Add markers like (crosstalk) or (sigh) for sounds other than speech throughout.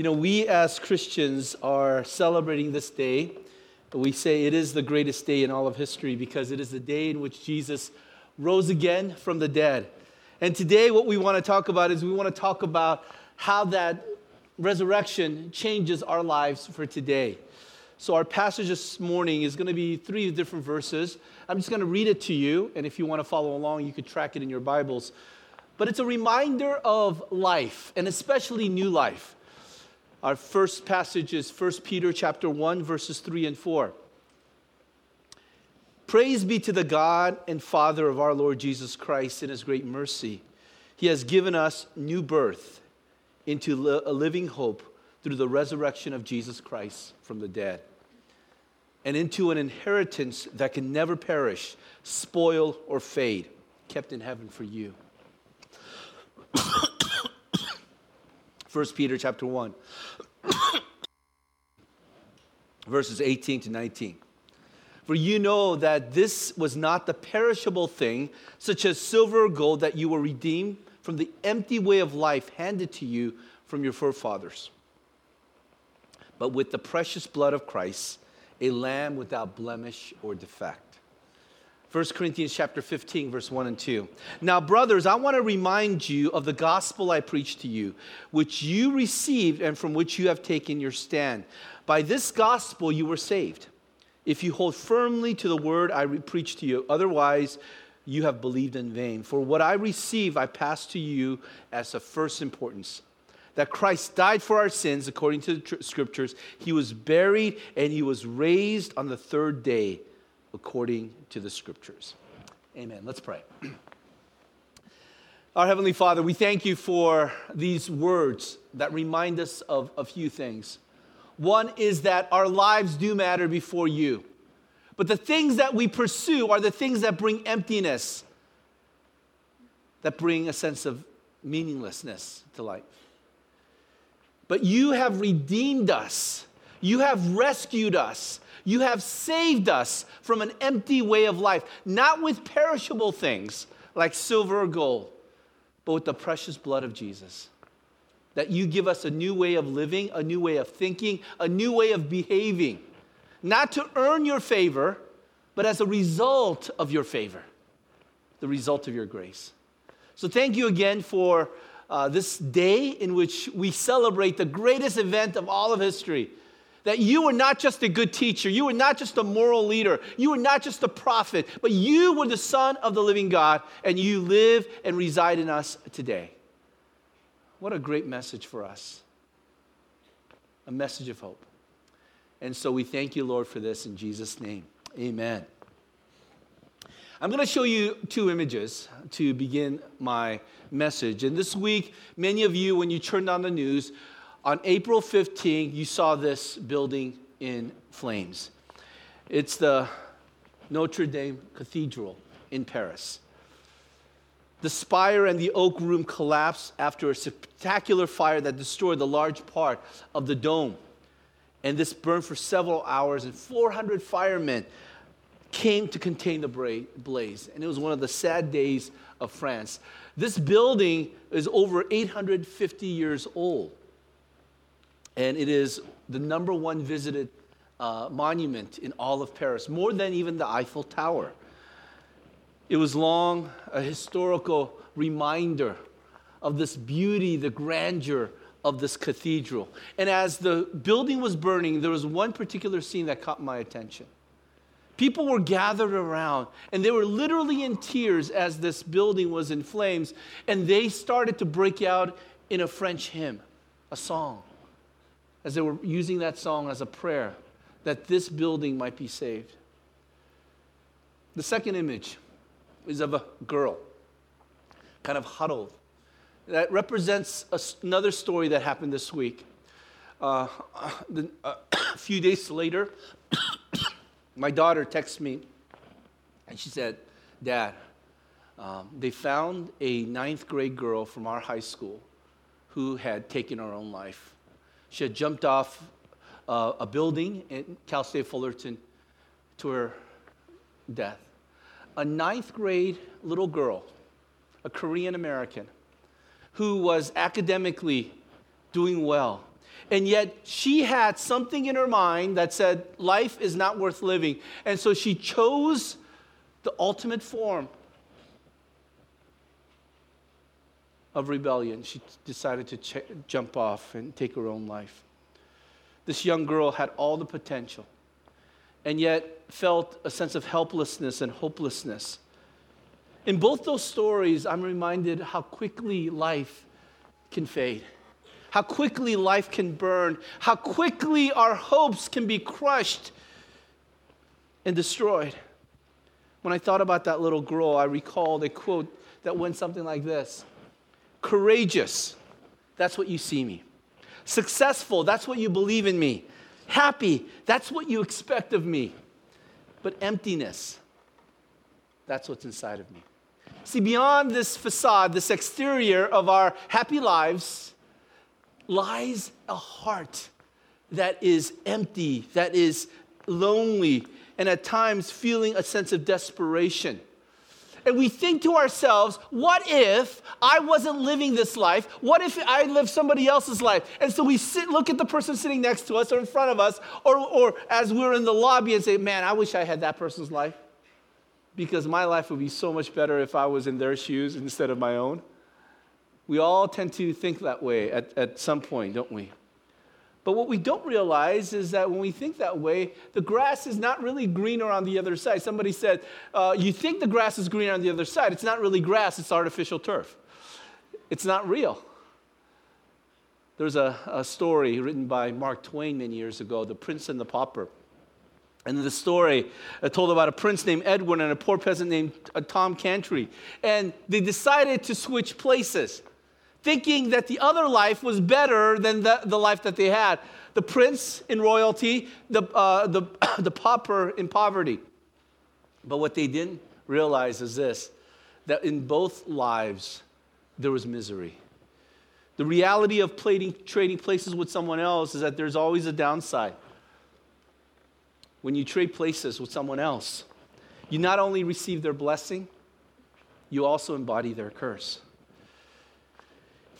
You know, we as Christians are celebrating this day. We say it is the greatest day in all of history because it is the day in which Jesus rose again from the dead. And today, what we want to talk about is we want to talk about how that resurrection changes our lives for today. So, our passage this morning is going to be three different verses. I'm just going to read it to you, and if you want to follow along, you could track it in your Bibles. But it's a reminder of life, and especially new life. Our first passage is 1 Peter chapter 1 verses 3 and 4. Praise be to the God and Father of our Lord Jesus Christ in his great mercy. He has given us new birth into a living hope through the resurrection of Jesus Christ from the dead and into an inheritance that can never perish, spoil, or fade, kept in heaven for you. (coughs) 1 Peter chapter 1, (coughs) verses 18 to 19. For you know that this was not the perishable thing, such as silver or gold, that you were redeemed from the empty way of life handed to you from your forefathers, but with the precious blood of Christ, a lamb without blemish or defect. 1 Corinthians chapter 15 verse 1 and 2. Now brothers, I want to remind you of the gospel I preached to you, which you received and from which you have taken your stand. By this gospel you were saved. If you hold firmly to the word I preached to you, otherwise you have believed in vain. For what I received I pass to you as of first importance that Christ died for our sins according to the tr- scriptures. He was buried and he was raised on the third day according to the scriptures. Amen. Let's pray. Our Heavenly Father, we thank you for these words that remind us of a few things. One is that our lives do matter before you, but the things that we pursue are the things that bring emptiness, that bring a sense of meaninglessness to life. But you have redeemed us, you have rescued us, you have saved us from an empty way of life, not with perishable things like silver or gold, but with the precious blood of Jesus. That you give us a new way of living, a new way of thinking, a new way of behaving, not to earn your favor, but as a result of your favor, the result of your grace. So thank you again for uh, this day in which we celebrate the greatest event of all of history that you were not just a good teacher, you were not just a moral leader, you were not just a prophet, but you were the Son of the living God, and you live and reside in us today. What a great message for us! A message of hope. And so we thank you, Lord, for this in Jesus' name. Amen. I'm going to show you two images to begin my message. And this week, many of you, when you turned on the news, on April 15th, you saw this building in flames. It's the Notre Dame Cathedral in Paris. The spire and the oak room collapsed after a spectacular fire that destroyed the large part of the dome. And this burned for several hours, and 400 firemen came to contain the blaze. And it was one of the sad days of France. This building is over 850 years old and it is the number one visited uh, monument in all of Paris, more than even the Eiffel Tower. It was long a historical reminder of this beauty, the grandeur of this cathedral. And as the building was burning, there was one particular scene that caught my attention. People were gathered around, and they were literally in tears as this building was in flames, and they started to break out in a French hymn, a song as they were using that song as a prayer that this building might be saved. The second image is of a girl, kind of huddled. That represents another story that happened this week. Uh, (coughs) the, uh, (coughs) a few days later, (coughs) my daughter texted me and she said, Dad, um, they found a ninth grade girl from our high school who had taken her own life. She had jumped off uh, a building in Cal State Fullerton to her death. A ninth grade little girl, a Korean American, who was academically doing well. And yet she had something in her mind that said life is not worth living. And so she chose the ultimate form of rebellion. She decided to ch- jump off and take her own life. This young girl had all the potential and yet felt a sense of helplessness and hopelessness. In both those stories, I'm reminded how quickly life can fade, how quickly life can burn, how quickly our hopes can be crushed and destroyed. When I thought about that little girl, I recalled a quote that went something like this Courageous, that's what you see me. Successful, that's what you believe in me. Happy, that's what you expect of me. But emptiness, that's what's inside of me. See, beyond this facade, this exterior of our happy lives, lies a heart that is empty, that is lonely, and at times feeling a sense of desperation and we think to ourselves, what if I wasn't living this life? What if I lived somebody else's life? And so we sit, look at the person sitting next to us or in front of us, or, or as we're in the lobby and say, man, I wish I had that person's life because my life would be so much better if I was in their shoes instead of my own. We all tend to think that way at, at some point, don't we? But what we don't realize is that when we think that way, the grass is not really greener on the other side. Somebody said, uh, You think the grass is greener on the other side. It's not really grass, it's artificial turf. It's not real. There's a, a story written by Mark Twain many years ago, The Prince and the Pauper. And the story uh, told about a prince named Edward and a poor peasant named uh, Tom Canty. And they decided to switch places thinking that the other life was better than the, the life that they had. The prince in royalty, the, uh, the, (coughs) the pauper in poverty. But what they didn't realize is this that in both lives, there was misery. The reality of trading, trading places with someone else is that there's always a downside. When you trade places with someone else, you not only receive their blessing, you also embody their curse.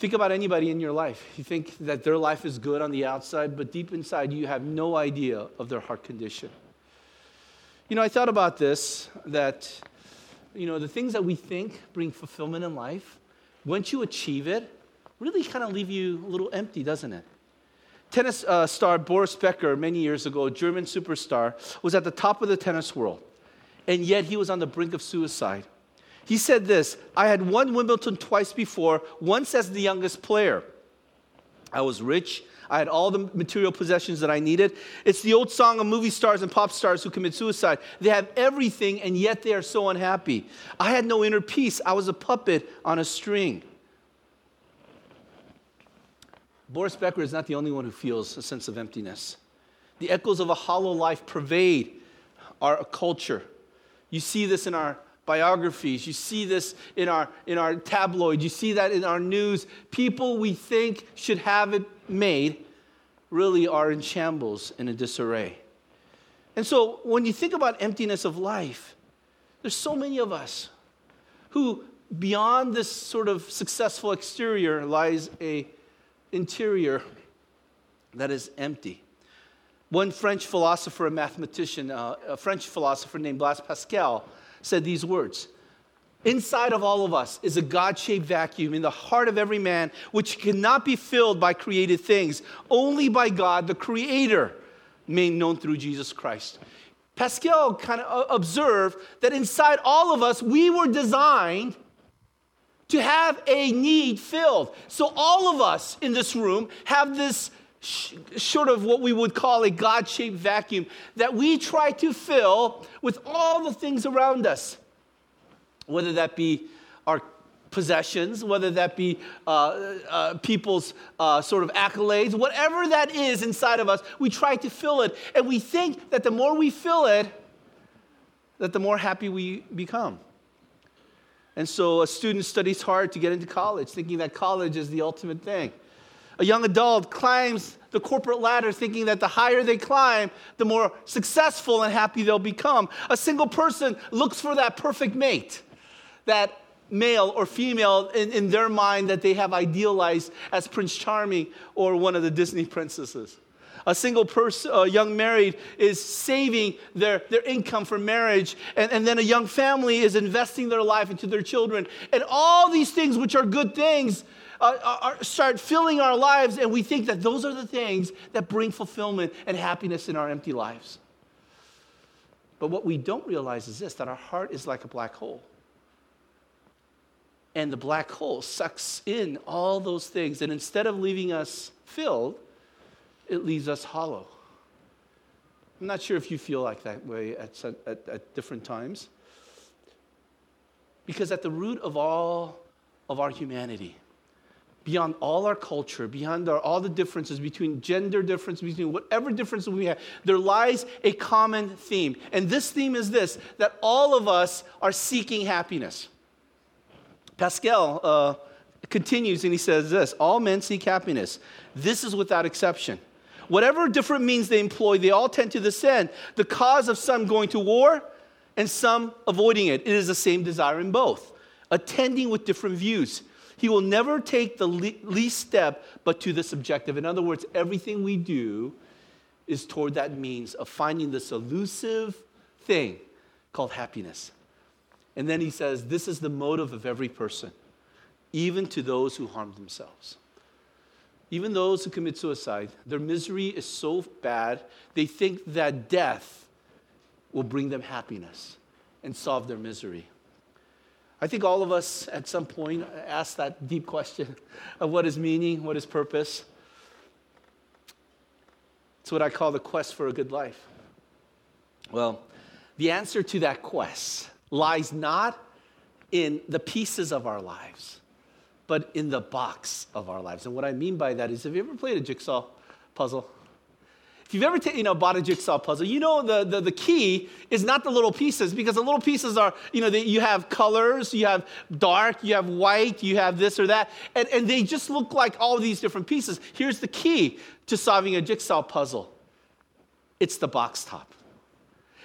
Think about anybody in your life. You think that their life is good on the outside, but deep inside, you have no idea of their heart condition. You know, I thought about this that, you know, the things that we think bring fulfillment in life, once you achieve it, really kind of leave you a little empty, doesn't it? Tennis uh, star Boris Becker, many years ago, a German superstar, was at the top of the tennis world, and yet he was on the brink of suicide. He said this I had won Wimbledon twice before, once as the youngest player. I was rich. I had all the material possessions that I needed. It's the old song of movie stars and pop stars who commit suicide. They have everything, and yet they are so unhappy. I had no inner peace. I was a puppet on a string. Boris Becker is not the only one who feels a sense of emptiness. The echoes of a hollow life pervade our culture. You see this in our biographies. You see this in our, in our tabloids. You see that in our news. People we think should have it made really are in shambles and in disarray. And so when you think about emptiness of life, there's so many of us who beyond this sort of successful exterior lies a interior that is empty. One French philosopher and mathematician, uh, a French philosopher named Blaise Pascal, said these words Inside of all of us is a God shaped vacuum in the heart of every man, which cannot be filled by created things, only by God, the Creator, made known through Jesus Christ. Pascal kind of observed that inside all of us, we were designed to have a need filled. So, all of us in this room have this sort of what we would call a God shaped vacuum that we try to fill with all the things around us, whether that be our possessions, whether that be uh, uh, people's uh, sort of accolades, whatever that is inside of us, we try to fill it. And we think that the more we fill it, that the more happy we become. And so a student studies hard to get into college, thinking that college is the ultimate thing. A young adult climbs the corporate ladder thinking that the higher they climb, the more successful and happy they'll become. A single person looks for that perfect mate, that male or female in, in their mind that they have idealized as Prince Charming or one of the Disney princesses. A single person, young married, is saving their, their income for marriage, and, and then a young family is investing their life into their children. And all these things, which are good things, uh, are, start filling our lives, and we think that those are the things that bring fulfillment and happiness in our empty lives. But what we don't realize is this that our heart is like a black hole. And the black hole sucks in all those things, and instead of leaving us filled, it leaves us hollow. I'm not sure if you feel like that way at, at, at different times. Because at the root of all of our humanity, beyond all our culture, beyond our, all the differences between gender difference, between whatever differences we have, there lies a common theme. And this theme is this that all of us are seeking happiness. Pascal uh, continues and he says this all men seek happiness. This is without exception. Whatever different means they employ, they all tend to this end. The cause of some going to war and some avoiding it. It is the same desire in both, attending with different views. He will never take the least step but to this objective. In other words, everything we do is toward that means of finding this elusive thing called happiness. And then he says, This is the motive of every person, even to those who harm themselves. Even those who commit suicide, their misery is so bad, they think that death will bring them happiness and solve their misery. I think all of us at some point ask that deep question of what is meaning, what is purpose. It's what I call the quest for a good life. Well, the answer to that quest lies not in the pieces of our lives but in the box of our lives. And what I mean by that is have you ever played a jigsaw puzzle? If you've ever you know, bought a jigsaw puzzle, you know the, the, the, key is not the little pieces because the little pieces are, you know, they, you have colors, you have dark, you have white, you have this or that, and, and they just look like all these different pieces. Here's the key to solving a jigsaw puzzle it's the box top.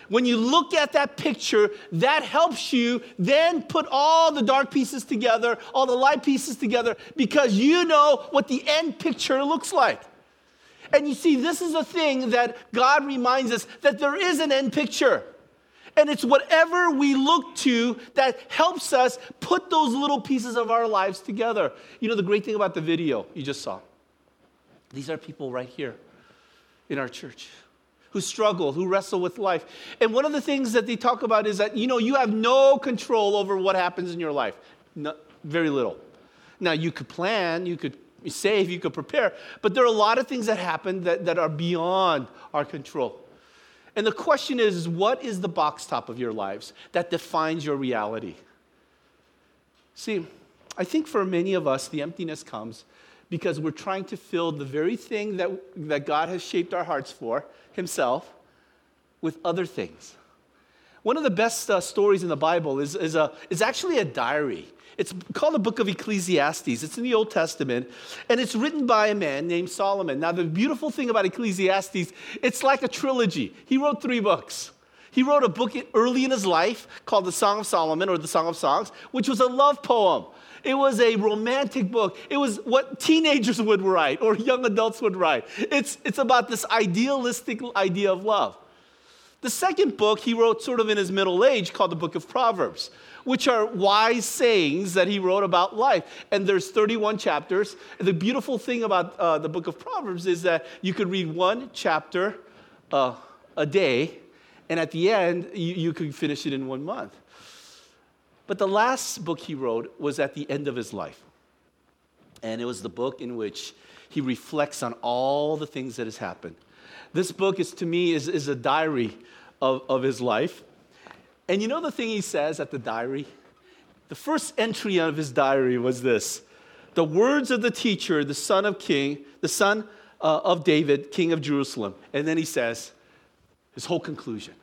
When you look at that picture, that helps you then put all the dark pieces together, all the light pieces together, because you know what the end picture looks like. And you see, this is a thing that God reminds us that there is an end picture. And it's whatever we look to that helps us put those little pieces of our lives together. You know, the great thing about the video you just saw, these are people right here in our church who struggle, who wrestle with life. And one of the things that they talk about is that, you know, you have no control over what happens in your life. No, very little. Now, you could plan, you could save, you could prepare, but there are a lot of things that happen that, that are beyond our control. And the question is, what is the box top of your lives that defines your reality? See, I think for many of us, the emptiness comes because we're trying to fill the very thing that, that God has shaped our hearts for, Himself, with other things. One of the best uh, stories in the Bible is, is, a, is actually a diary. It's called the book of Ecclesiastes. It's in the Old Testament, and it's written by a man named Solomon. Now, the beautiful thing about Ecclesiastes, it's like a trilogy. He wrote three books. He wrote a book early in his life called the Song of Solomon or the Song of Songs, which was a love poem. It was a romantic book. It was what teenagers (laughs) would write or young adults would write. It's, it's about this idealistic idea of love. The second book he wrote sort of in his middle age called the Book of Proverbs, which are wise sayings that he wrote about life. And there's 31 chapters. The beautiful thing about uh, the Book of Proverbs is that you could read one chapter uh, a day, and at the end, you, you could finish it in one month. But the last book he wrote was at the end of his life. And it was the book in which he reflects on all the things that has happened. This book is to me is, is a diary of, of his life. And you know the thing he says at the diary? The first entry of his diary was this the words of the teacher, the son of king, the son uh, of David, king of Jerusalem. And then he says his whole conclusion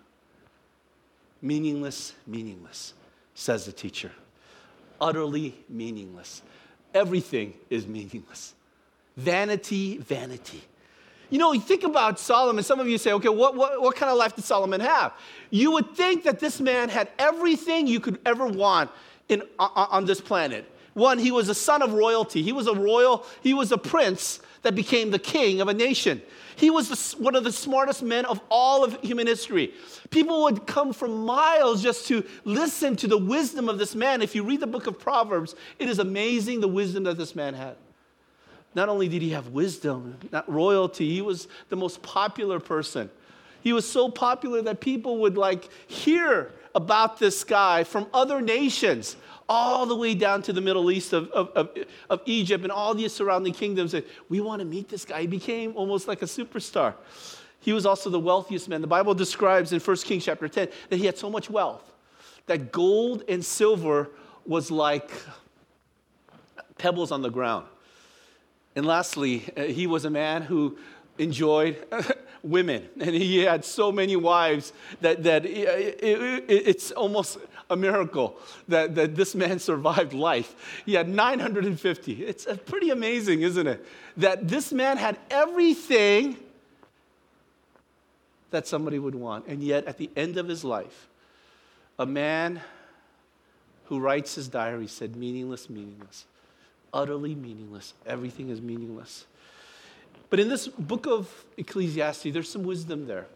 meaningless, meaningless says the teacher. Utterly meaningless. Everything is meaningless. Vanity, vanity. You know, you think about Solomon, some of you say, okay, what, what, what kind of life did Solomon have? You would think that this man had everything you could ever want in, on this planet. One, he was a son of royalty. He was a royal, he was a prince that became the king of a nation. He was the, one of the smartest men of all of human history. People would come from miles just to listen to the wisdom of this man. If you read the book of Proverbs, it is amazing the wisdom that this man had. Not only did he have wisdom, not royalty, he was the most popular person. He was so popular that people would like hear about this guy from other nations all the way down to the Middle East of, of, of, of Egypt and all the surrounding kingdoms. And we want to meet this guy. He became almost like a superstar. He was also the wealthiest man. The Bible describes in 1 Kings chapter 10 that he had so much wealth that gold and silver was like pebbles on the ground. And lastly, uh, he was a man who enjoyed (laughs) women, and he had so many wives that, that it, it, it's almost a miracle that, that this man (laughs) survived life. He had 950. It's pretty amazing, isn't it? That this man had everything that somebody would want. And yet, at the end of his life, a man who writes his diary said, meaningless, meaningless, utterly meaningless. Everything is meaningless. But in this book of Ecclesiastes, there's some wisdom there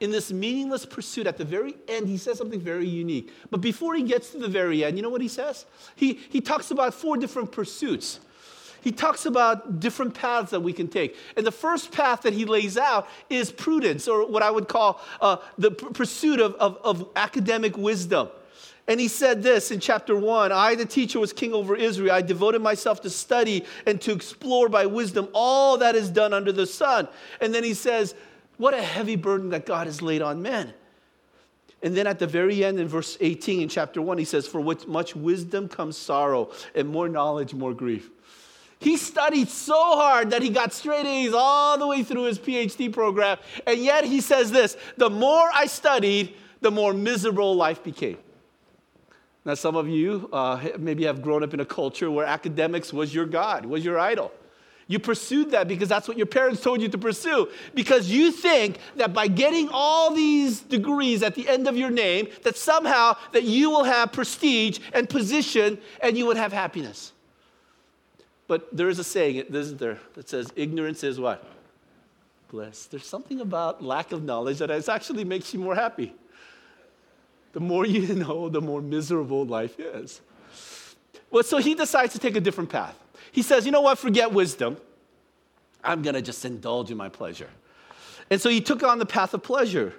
in this meaningless pursuit, at the very end, he says something very unique. But before he gets to the very end, you know what he says? He, he talks about four different pursuits. He talks about different paths that we can take. And the first path that he lays out is prudence, or what I would call uh, the p- pursuit of, of, of academic wisdom. And he said this in chapter one I, the teacher, was king over Israel. I devoted myself to study and to explore by wisdom all that is done under the sun. And then he says, what a heavy burden that God has laid on men. And then at the very end, in verse 18 in chapter 1, he says, For with much wisdom comes sorrow, and more knowledge, more grief. He studied so hard that he got straight A's all the way through his PhD program. And yet he says this the more I studied, the more miserable life became. Now, some of you uh, maybe have grown up in a culture where academics was your God, was your idol. You pursued that because that's what your parents told you to pursue. Because you think that by getting all these degrees at the end of your name, that somehow that you will have prestige and position and you would have happiness. But there is a saying, isn't there, that says ignorance is what? Bliss. There's something about lack of knowledge that actually makes you more happy. The more you (laughs) know, the more miserable life is. Well, so he decides to take a different path. He says, you know what, forget wisdom. I'm going to just indulge in my pleasure. And so he took on the path of pleasure.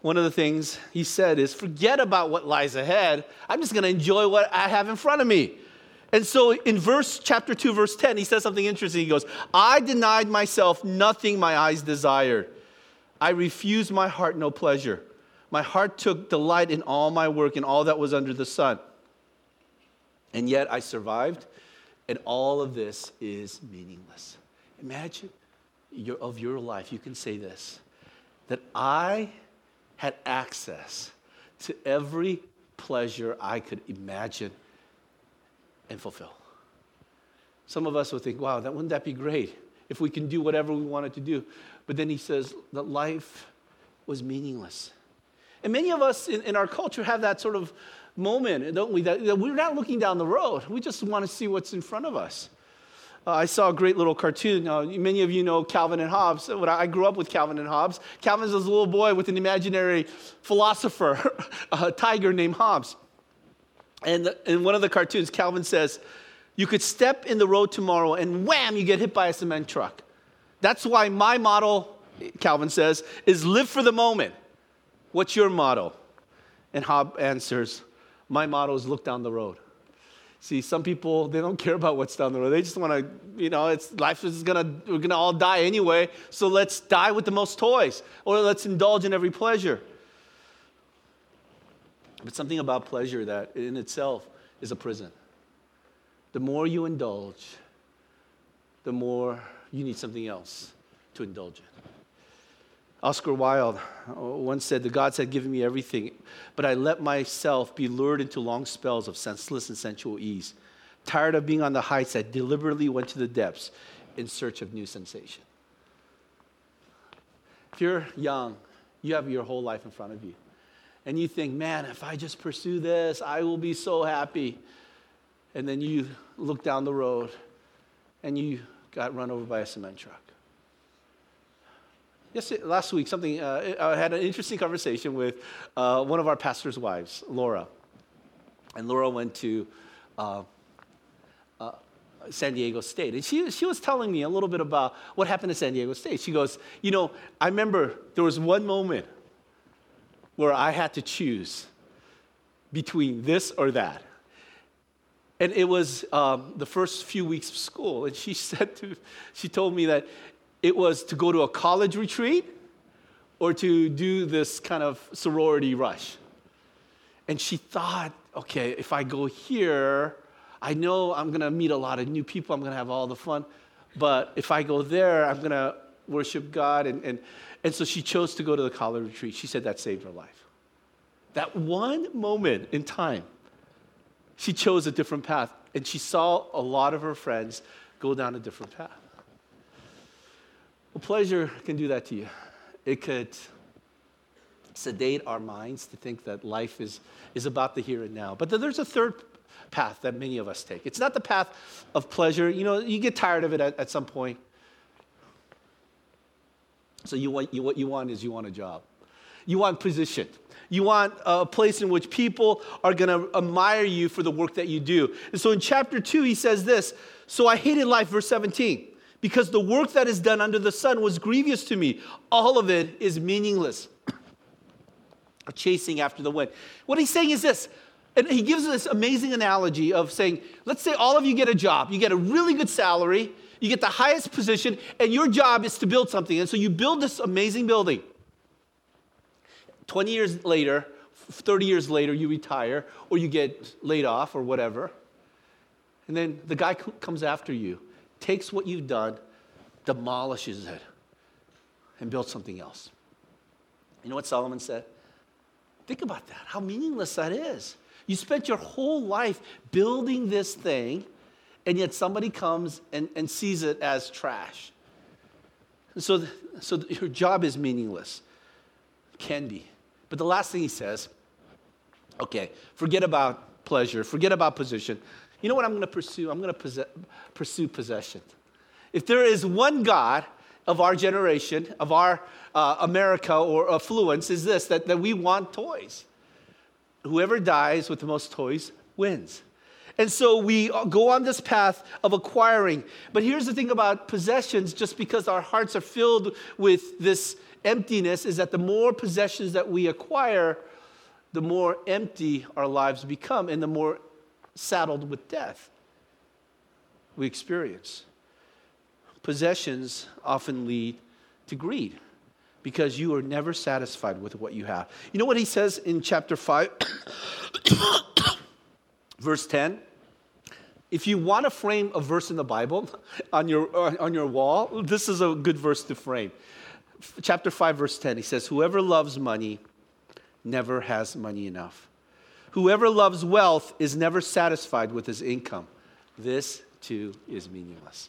One of the things he said is, forget about what lies ahead. I'm just going to enjoy what I have in front of me. And so in verse chapter 2 verse 10 he says something interesting. He goes, "I denied myself nothing my eyes desired. I refused my heart no pleasure. My heart took delight in all my work and all that was under the sun. And yet I survived and all of this is meaningless. Imagine your, of your life, you can say this that I had access to every pleasure I could imagine and fulfill. Some of us would think, wow, that wouldn't that be great if we can do whatever we wanted to do? But then he says that life was meaningless. And many of us in, in our culture have that sort of moment, don't we? That, that we're not looking down the road. We just want to see what's in front of us. Uh, I saw a great little cartoon. Uh, many of you know Calvin and Hobbes. When I grew up with Calvin and Hobbes, Calvin's this little boy with an imaginary philosopher, (laughs) a tiger named Hobbes. And the, in one of the cartoons, Calvin says, You could step in the road tomorrow and wham, you get hit by a cement truck. That's why my motto, Calvin says, is live for the moment. What's your motto? And Hob answers, my motto is look down the road. See, some people, they don't care about what's down the road. They just want to, you know, it's, life is gonna, we're gonna all die anyway, so let's die with the most toys, or let's indulge in every pleasure. But something about pleasure that in itself is a prison. The more you indulge, the more you need something else to indulge in. Oscar Wilde uh, once said, The gods had given me everything, but I let myself be lured into long spells of senseless and sensual ease. Tired of being on the heights, I deliberately went to the depths in search of new sensation. If you're young, you have your whole life in front of you. and you think, man, if I just pursue this, I will be so happy. And then you look down the road and you got run over by a cement truck. Last week, something, uh, I had an interesting conversation with uh, one of our pastor's wives, Laura. And Laura went to uh, uh, San Diego State. And she, she was telling me a little bit about what happened at San Diego State. She goes, You know, I remember there was one moment where I had to choose between this or that. And it was um, the first few weeks of school. And she (laughs) said to, she told me that it was to go to a college retreat or to do this kind of sorority rush. And she thought, okay, if I go here, I know I'm going to meet a lot of new people, I'm going to have all the fun. But if I go there, I'm going to worship God. And, and, and so she chose to go to the college retreat. She said that saved her life. That one moment in time, she chose a different path. And she saw a lot of her friends go down a different path. Well, pleasure can do that to you. It could sedate our minds to think that life is, is about the here and now. But there's a third path that many of us take. It's not the path of pleasure. You know, you get tired of it at, at some point. So you want, you, what you want is you want a job. You want position. You want a place in which people are going to admire you for the work that you do. And so in chapter 2, he says this So I hated life, verse 17, because the work that is done under the sun was grievous to me. All of it is meaningless. Chasing after the wind. What he's saying is this and he gives this amazing analogy of saying, let's say all of you get a job, you get a really good salary, you get the highest position, and your job is to build something. And so you build this amazing building. 20 years later, 30 years later, you retire or you get laid off or whatever. And then the guy comes after you, takes what you've done, demolishes it, and builds something else. You know what Solomon said? Think about that, how meaningless that is. You spent your whole life building this thing, and yet somebody comes and, and sees it as trash. So, so your job is meaningless. Can be. But the last thing he says okay, forget about pleasure, forget about position. You know what I'm going to pursue? I'm going to possess, pursue possession. If there is one God of our generation, of our uh, America or affluence, is this that, that we want toys whoever dies with the most toys wins. And so we go on this path of acquiring. But here's the thing about possessions just because our hearts are filled with this emptiness, is that the more possessions that we acquire, the more empty our lives become and the more saddled with death we experience. Possessions often lead to greed because you are never satisfied with what you have. You know what he says in chapter 5, (coughs) verse 10? If you want to frame a verse in the Bible (laughs) on your, uh, on your wall, this is a good verse to frame. Chapter 5, verse 10, he says, Whoever loves money never has money enough. Whoever loves wealth is never satisfied with his income. This too is meaningless.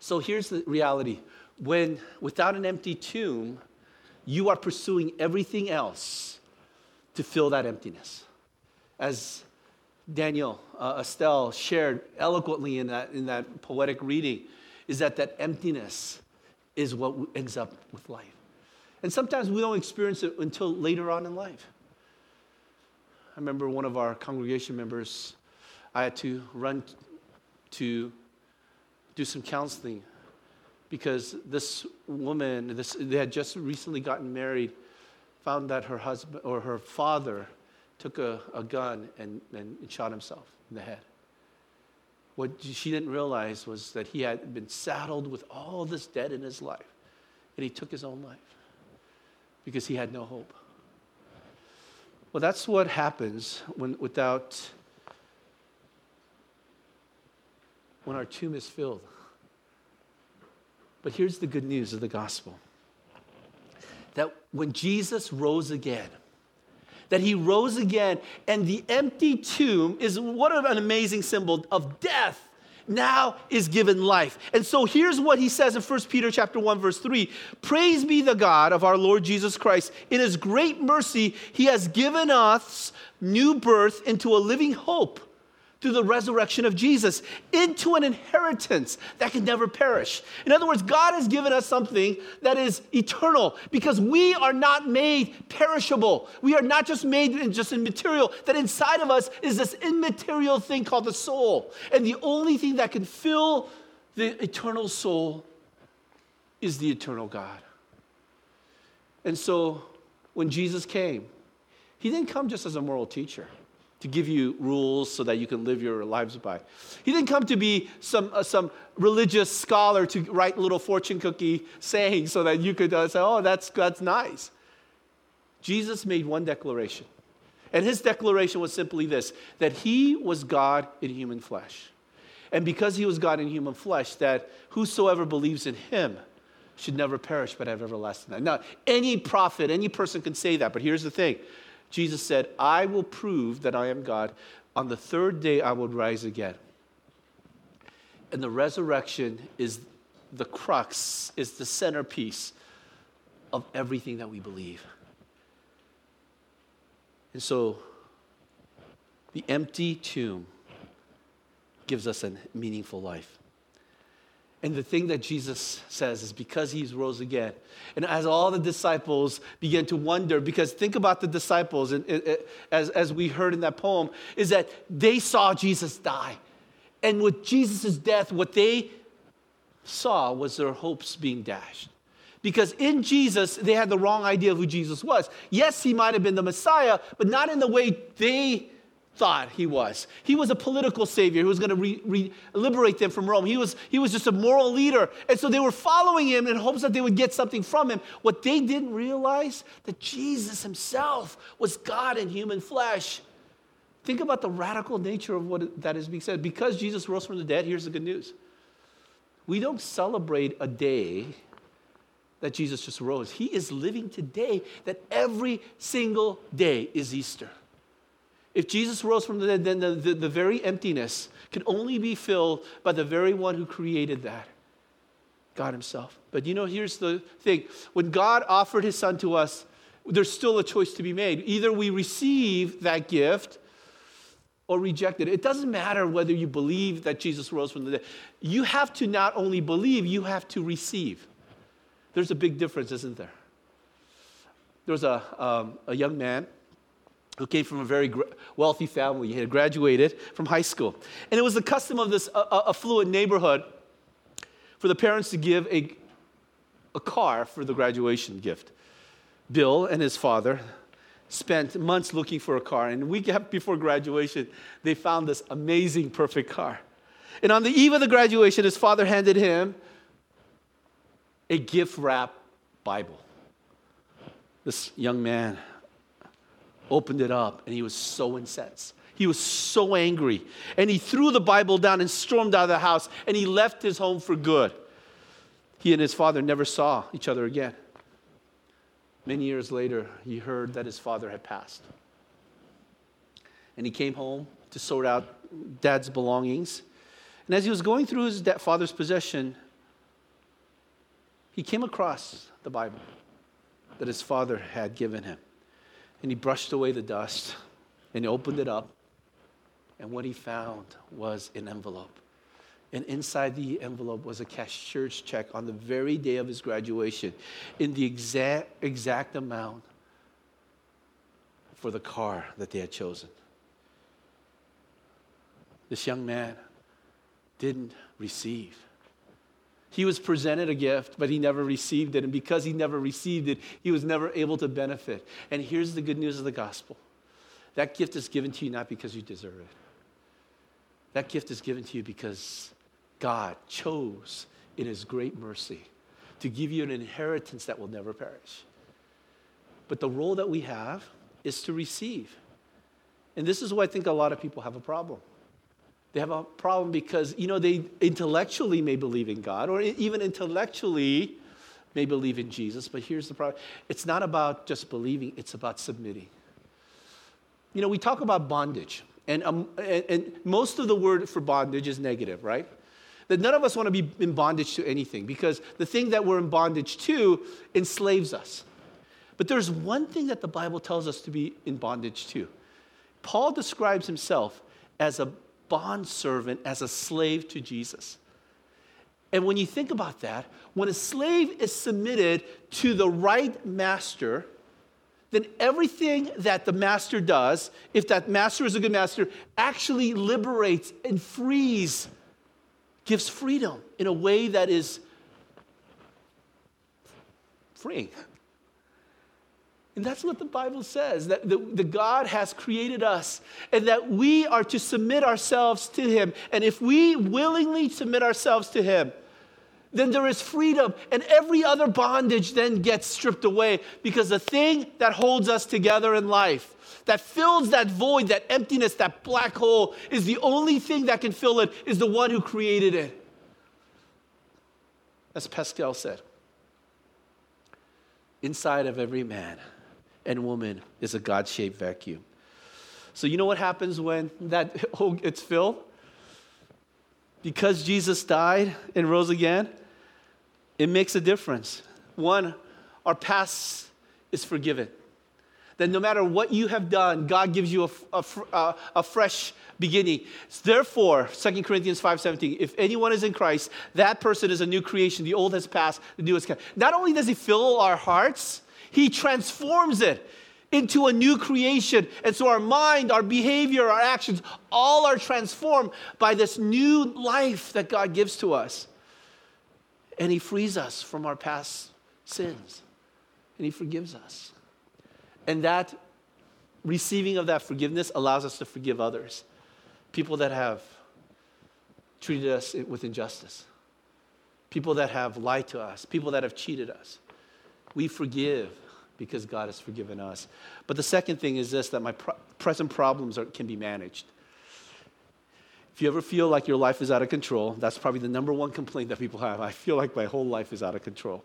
So here's the reality when without an empty tomb, you are pursuing everything else to fill that emptiness. As Daniel uh, Estelle shared eloquently in that, in that poetic reading, is that that emptiness is what ends up with life. And sometimes we don't experience it until later on in life. I remember one of our congregation members, I had to run to do some counseling because this woman, this, they had just recently gotten married, found that her husband or her father took a, a gun and, and shot himself in the head. What she didn't realize was that he had been saddled with all this debt in his life, and he took his own life because he had no hope. Well, that's what happens when without when our tomb is filled. But here's the good news of the gospel that when Jesus rose again, that he rose again, and the empty tomb is what an amazing symbol of death now is given life. And so here's what he says in 1 Peter chapter 1 verse 3. Praise be the God of our Lord Jesus Christ. In his great mercy, he has given us new birth into a living hope through the resurrection of Jesus into an inheritance that can never perish. In other words, God has given us something that is eternal because we are not made perishable. We are not just made in just in material, that inside of us is this immaterial thing called the soul. And the only thing that can fill the eternal soul is the eternal God. And so when Jesus came, he didn't come just as a moral teacher to give you rules so that you can live your lives by. He didn't come to be some, uh, some religious scholar to write little fortune cookie sayings so that you could uh, say, oh, that's, that's nice. Jesus made one declaration. And his declaration was simply this that he was God in human flesh. And because he was God in human flesh, that whosoever believes in him should never perish but have everlasting life. Now, any prophet, any person can say that, but here's the thing Jesus said, I will prove that I am God. On the third day, I will rise again. And the resurrection is the crux, is the centerpiece of everything that we believe. And so, the empty tomb gives us a meaningful life. And the thing that Jesus says is because he's rose again. And as all the disciples begin to wonder, because think about the disciples, and, as, as we heard in that poem, is that they saw Jesus die. And with Jesus' death, what they saw was their hopes being dashed. Because in Jesus, they had the wrong idea of who Jesus was. Yes, he might have been the Messiah, but not in the way they thought he was. He was a political savior who was going to re- re- liberate them from Rome. He was, he was just a moral leader. And so they were following him in hopes that they would get something from him. What they didn't realize that Jesus himself was God in human flesh. Think about the radical nature of what that is being said. Because Jesus rose from the dead, here's the good news. We don't celebrate a day that Jesus just rose. He is living today, that every single day is Easter. If Jesus rose from the dead, then the, the, the, very emptiness can only be filled by the very one who created that God Himself. But you know, here's the thing when God offered His Son to us, there's still a choice to be made. Either we receive that gift or reject it. It doesn't matter whether you believe that Jesus rose from the dead. You have to not only believe, you have to receive. There's a big difference, isn't there? There was a, um, a young man who came from a very wealthy family. He had graduated from high school. And it was the custom of this affluent neighborhood for the parents to give a, a car for the graduation gift. Bill and his father spent months looking for a car, and a week (laughs) before graduation, they found this amazing, perfect car. And on the eve of the graduation, his father handed him a gift wrap Bible. This young man opened it up, and he was so incensed. He was so angry. And he threw the Bible down and stormed out of the house, and he left his home for good. He and his father never saw each other again. Many years later, he heard that his father had passed. And he came home to sort out dad's belongings. And as he was going through his father's possession, he came across the Bible that his father had given him. And he brushed away the dust and he opened it up. And what he found was an envelope. And inside the envelope was a cashier's check on the very day of his graduation in the exact, exact amount for the car that they had chosen. This young man didn't receive. He was presented a gift, but he never received it. And because he never received it, he was never able to benefit. And here's the good news of the gospel that gift is given to you not because you deserve it, that gift is given to you because God chose in his great mercy to give you an inheritance that will never perish. But the role that we have is to receive. And this is why I think a lot of people have a problem. They have a problem because, you know, they intellectually may believe in God or even intellectually may believe in Jesus, but here's the problem it's not about just believing, it's about submitting. You know, we talk about bondage, and, um, and, and most of the word for bondage is negative, right? that none of us want to be in bondage to anything because the thing that we're in bondage to enslaves us. But there's one thing that the Bible tells us to be in bondage to. Paul describes himself as a bondservant, as a slave to Jesus. And when you think about that, when a slave is submitted to the right master, then everything that the master does, if that master is a good master, actually liberates and frees, gives freedom in a way that is freeing. And that's what the Bible says that the, the, God has created us and that we are to submit ourselves to Him. And if we willingly submit ourselves to Him, then there is freedom, and every other bondage then gets stripped away because the thing that holds us together in life, that fills that void, that emptiness, that black hole, is the only thing that can fill it, is the one who created it. As Pascal said, inside of every man and woman is a God shaped vacuum. So, you know what happens when that (laughs) hole gets filled? Because Jesus died and rose again, it makes a difference. One, our past is forgiven. That no matter what you have done, God gives you a, a, a fresh beginning. Therefore, 2 Corinthians 5.17, if anyone is in Christ, that person is a new creation. The old has passed, the new has come. Not only does he fill our hearts, he transforms it into a new creation. And so our mind, our behavior, our actions, all are transformed by this new life that God gives to us and He frees us from our past sins, and He forgives us. And that receiving of that forgiveness allows us to forgive others, people that have treated us with injustice, people that have lied to us, people that have cheated us. We forgive because God has forgiven us. But the second thing is this that my pro- present problems are, can be managed. If you ever feel like your life is out of control, that's probably the number one complaint that people have. I feel like my whole life is out of control.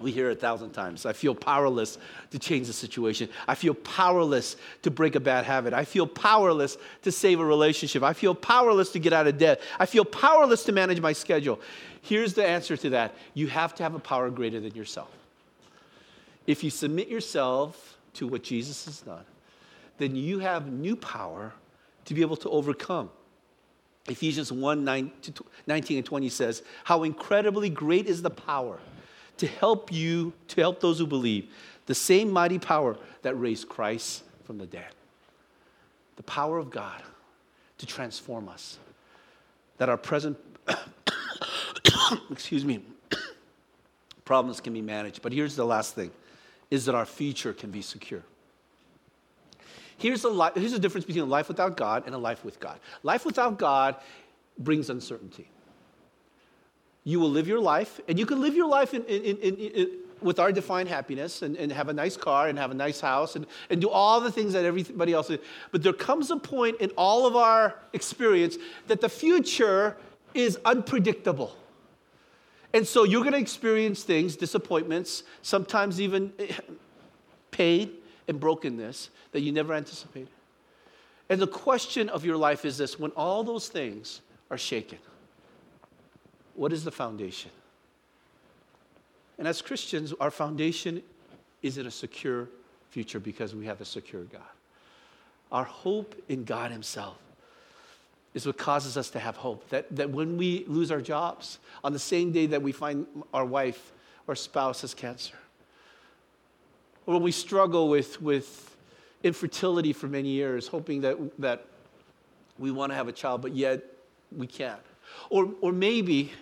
We hear it a thousand times. I feel powerless to change the situation. I feel powerless to break a bad habit. I feel powerless to save a relationship. I feel powerless to get out of debt. I feel powerless to manage my schedule. Here's the answer to that you have to have a power greater than yourself. If you submit yourself to what Jesus has done, then you have new power to be able to overcome. Ephesians 1 9 19 and 20 says, How incredibly great is the power to help you, to help those who believe. The same mighty power that raised Christ from the dead. The power of God to transform us. That our present, (coughs) excuse me, (coughs) problems can be managed. But here's the last thing is that our future can be secure. Here's the, li- here's the difference between a life without God and a life with God. Life without God brings uncertainty. You will live your life, and you can live your life in, in, in, with our defined happiness and, and, have a nice car and have a nice house and, and do all the things that everybody else does. But there comes a point in all of our experience that the future is unpredictable. And so you're going to experience things, disappointments, sometimes even (laughs) pain, and brokenness that you never anticipated. And the question of your life is this when all those things are shaken, what is the foundation? And as Christians, our foundation is in a secure future because we have a secure God. Our hope in God Himself is what causes us to have hope. That, that when we lose our jobs, on the same day that we find our wife or spouse has cancer, or when we struggle with, with infertility for many years, hoping that, that we want to have a child, but yet we can't. Or, or maybe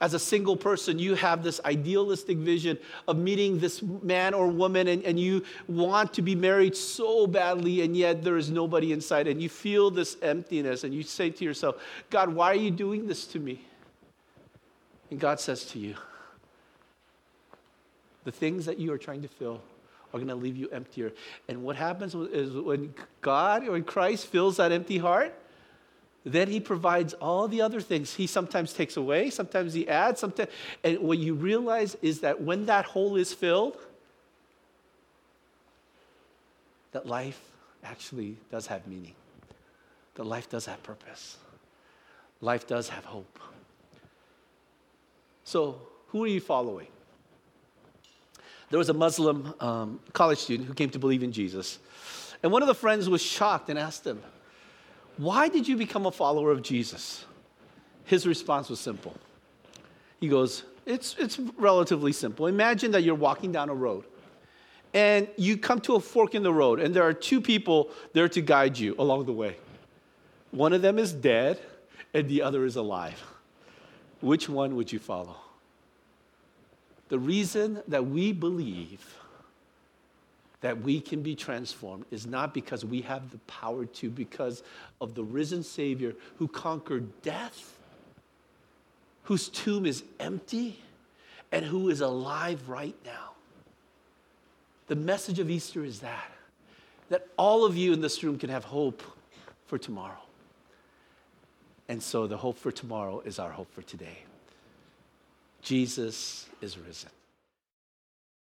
as a single person, you have this idealistic vision of meeting this man or woman, and, and you want to be married so badly, and yet there is nobody inside, and you feel this emptiness, and you say to yourself, God, why are you doing this to me? And God says to you, the things that you are trying to fill are going to leave you emptier. And what happens is when God or Christ fills that empty heart, then he provides all the other things. He sometimes takes away, sometimes he adds, sometimes. And what you realize is that when that hole is filled, that life actually does have meaning. That life does have purpose. life does have hope. So, who are you following? There was a Muslim um, college student who came to believe in Jesus. And one of the friends was shocked and asked him, Why did you become a follower of Jesus? His response was simple. He goes, It's, it's relatively simple. Imagine that you're walking down a road and you come to a fork in the road, and there are two people there to guide you along the way. One of them is dead, and the other is alive. Which one would you follow? The reason that we believe that we can be transformed is not because we have the power to, because of the risen Savior who conquered death, whose tomb is empty, and who is alive right now. The message of Easter is that that all of you in this room can have hope for tomorrow. And so the hope for tomorrow is our hope for today. Jesus is risen.